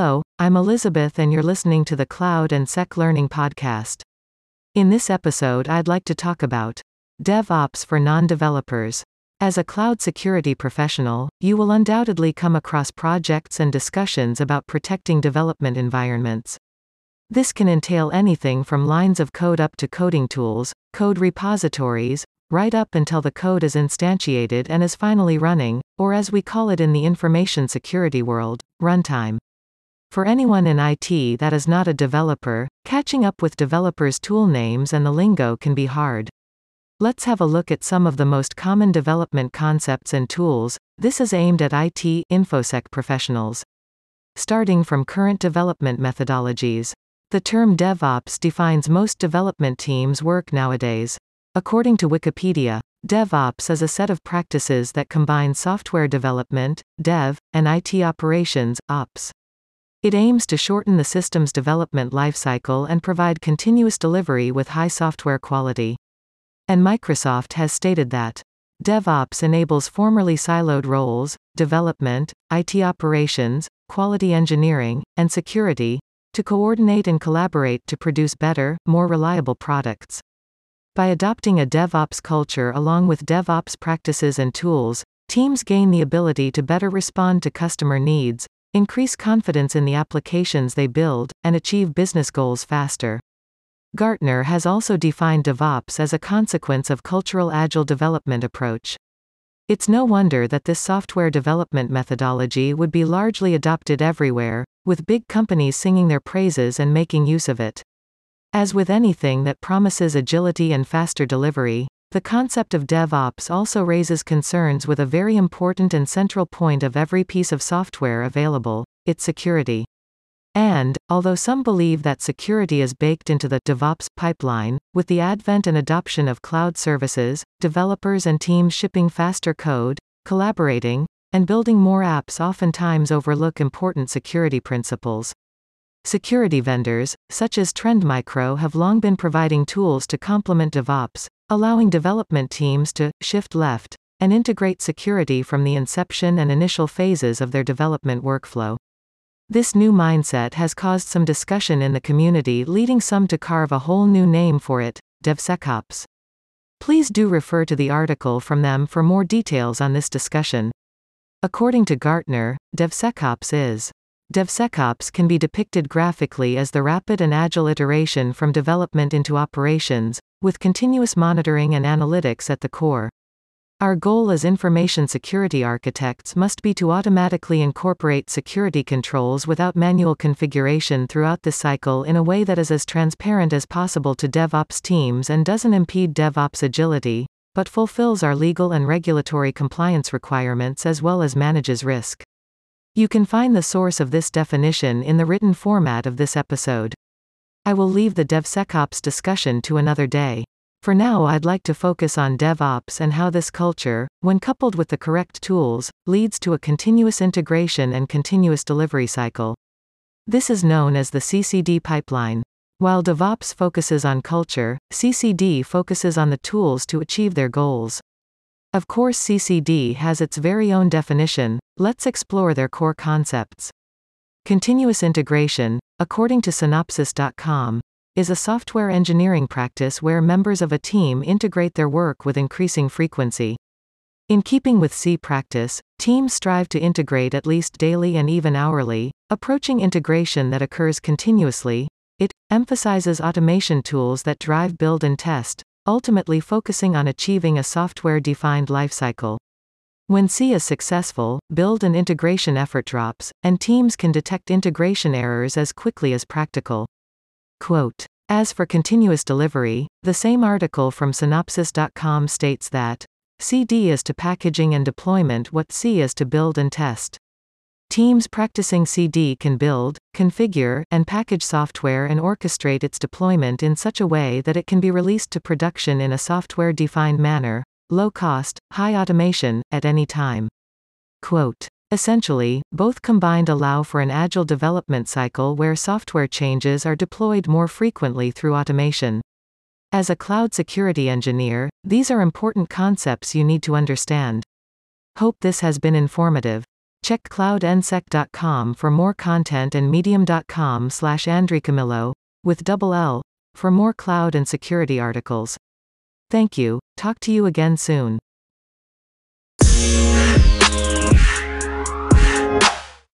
I'm Elizabeth and you're listening to the Cloud and Sec Learning Podcast. In this episode, I'd like to talk about DevOps for non developers. As a cloud security professional, you will undoubtedly come across projects and discussions about protecting development environments. This can entail anything from lines of code up to coding tools, code repositories, right up until the code is instantiated and is finally running, or as we call it in the information security world, runtime. For anyone in IT that is not a developer, catching up with developers' tool names and the lingo can be hard. Let's have a look at some of the most common development concepts and tools. This is aimed at IT InfoSec professionals. Starting from current development methodologies. The term DevOps defines most development teams' work nowadays. According to Wikipedia, DevOps is a set of practices that combine software development, dev, and IT operations, ops. It aims to shorten the system's development lifecycle and provide continuous delivery with high software quality. And Microsoft has stated that DevOps enables formerly siloed roles, development, IT operations, quality engineering, and security, to coordinate and collaborate to produce better, more reliable products. By adopting a DevOps culture along with DevOps practices and tools, teams gain the ability to better respond to customer needs, increase confidence in the applications they build, and achieve business goals faster. Gartner has also defined DevOps as a consequence of cultural agile development approach. It's no wonder that this software development methodology would be largely adopted everywhere, with big companies singing their praises and making use of it. As with anything that promises agility and faster delivery, the concept of DevOps also raises concerns with a very important and central point of every piece of software available its security. And, although some believe that security is baked into the DevOps pipeline, with the advent and adoption of cloud services, developers and teams shipping faster code, collaborating, and building more apps oftentimes overlook important security principles. Security vendors, such as Trend Micro, have long been providing tools to complement DevOps, allowing development teams to shift left and integrate security from the inception and initial phases of their development workflow. This new mindset has caused some discussion in the community, leading some to carve a whole new name for it DevSecOps. Please do refer to the article from them for more details on this discussion. According to Gartner, DevSecOps is DevSecOps can be depicted graphically as the rapid and agile iteration from development into operations, with continuous monitoring and analytics at the core. Our goal as information security architects must be to automatically incorporate security controls without manual configuration throughout the cycle in a way that is as transparent as possible to DevOps teams and doesn't impede DevOps agility, but fulfills our legal and regulatory compliance requirements as well as manages risk. You can find the source of this definition in the written format of this episode. I will leave the DevSecOps discussion to another day. For now, I'd like to focus on DevOps and how this culture, when coupled with the correct tools, leads to a continuous integration and continuous delivery cycle. This is known as the CI/CD pipeline. While DevOps focuses on culture, CI/CD focuses on the tools to achieve their goals. Of course, CI/CD has its very own definition, let's explore their core concepts. Continuous integration, according to Synopsys.com, is a software engineering practice where members of a team integrate their work with increasing frequency. In keeping with CI practice, teams strive to integrate at least daily and even hourly, approaching integration that occurs continuously. It emphasizes automation tools that drive build and test, ultimately focusing on achieving a software-defined lifecycle. When CI is successful, build and integration effort drops, and teams can detect integration errors as quickly as practical. Quote, as for continuous delivery, the same article from Synopsys.com states that CD is to packaging and deployment what CI is to build and test. Teams practicing CD can build, configure, and package software and orchestrate its deployment in such a way that it can be released to production in a software defined manner, low cost, high automation, at any time. Quote, Essentially, both combined allow for an agile development cycle where software changes are deployed more frequently through automation. As a cloud security engineer, these are important concepts you need to understand. Hope this has been informative. Check cloudnsec.com for more content and medium.com slash andrecamillo, with double L, for more cloud and security articles. Thank you, talk to you again soon.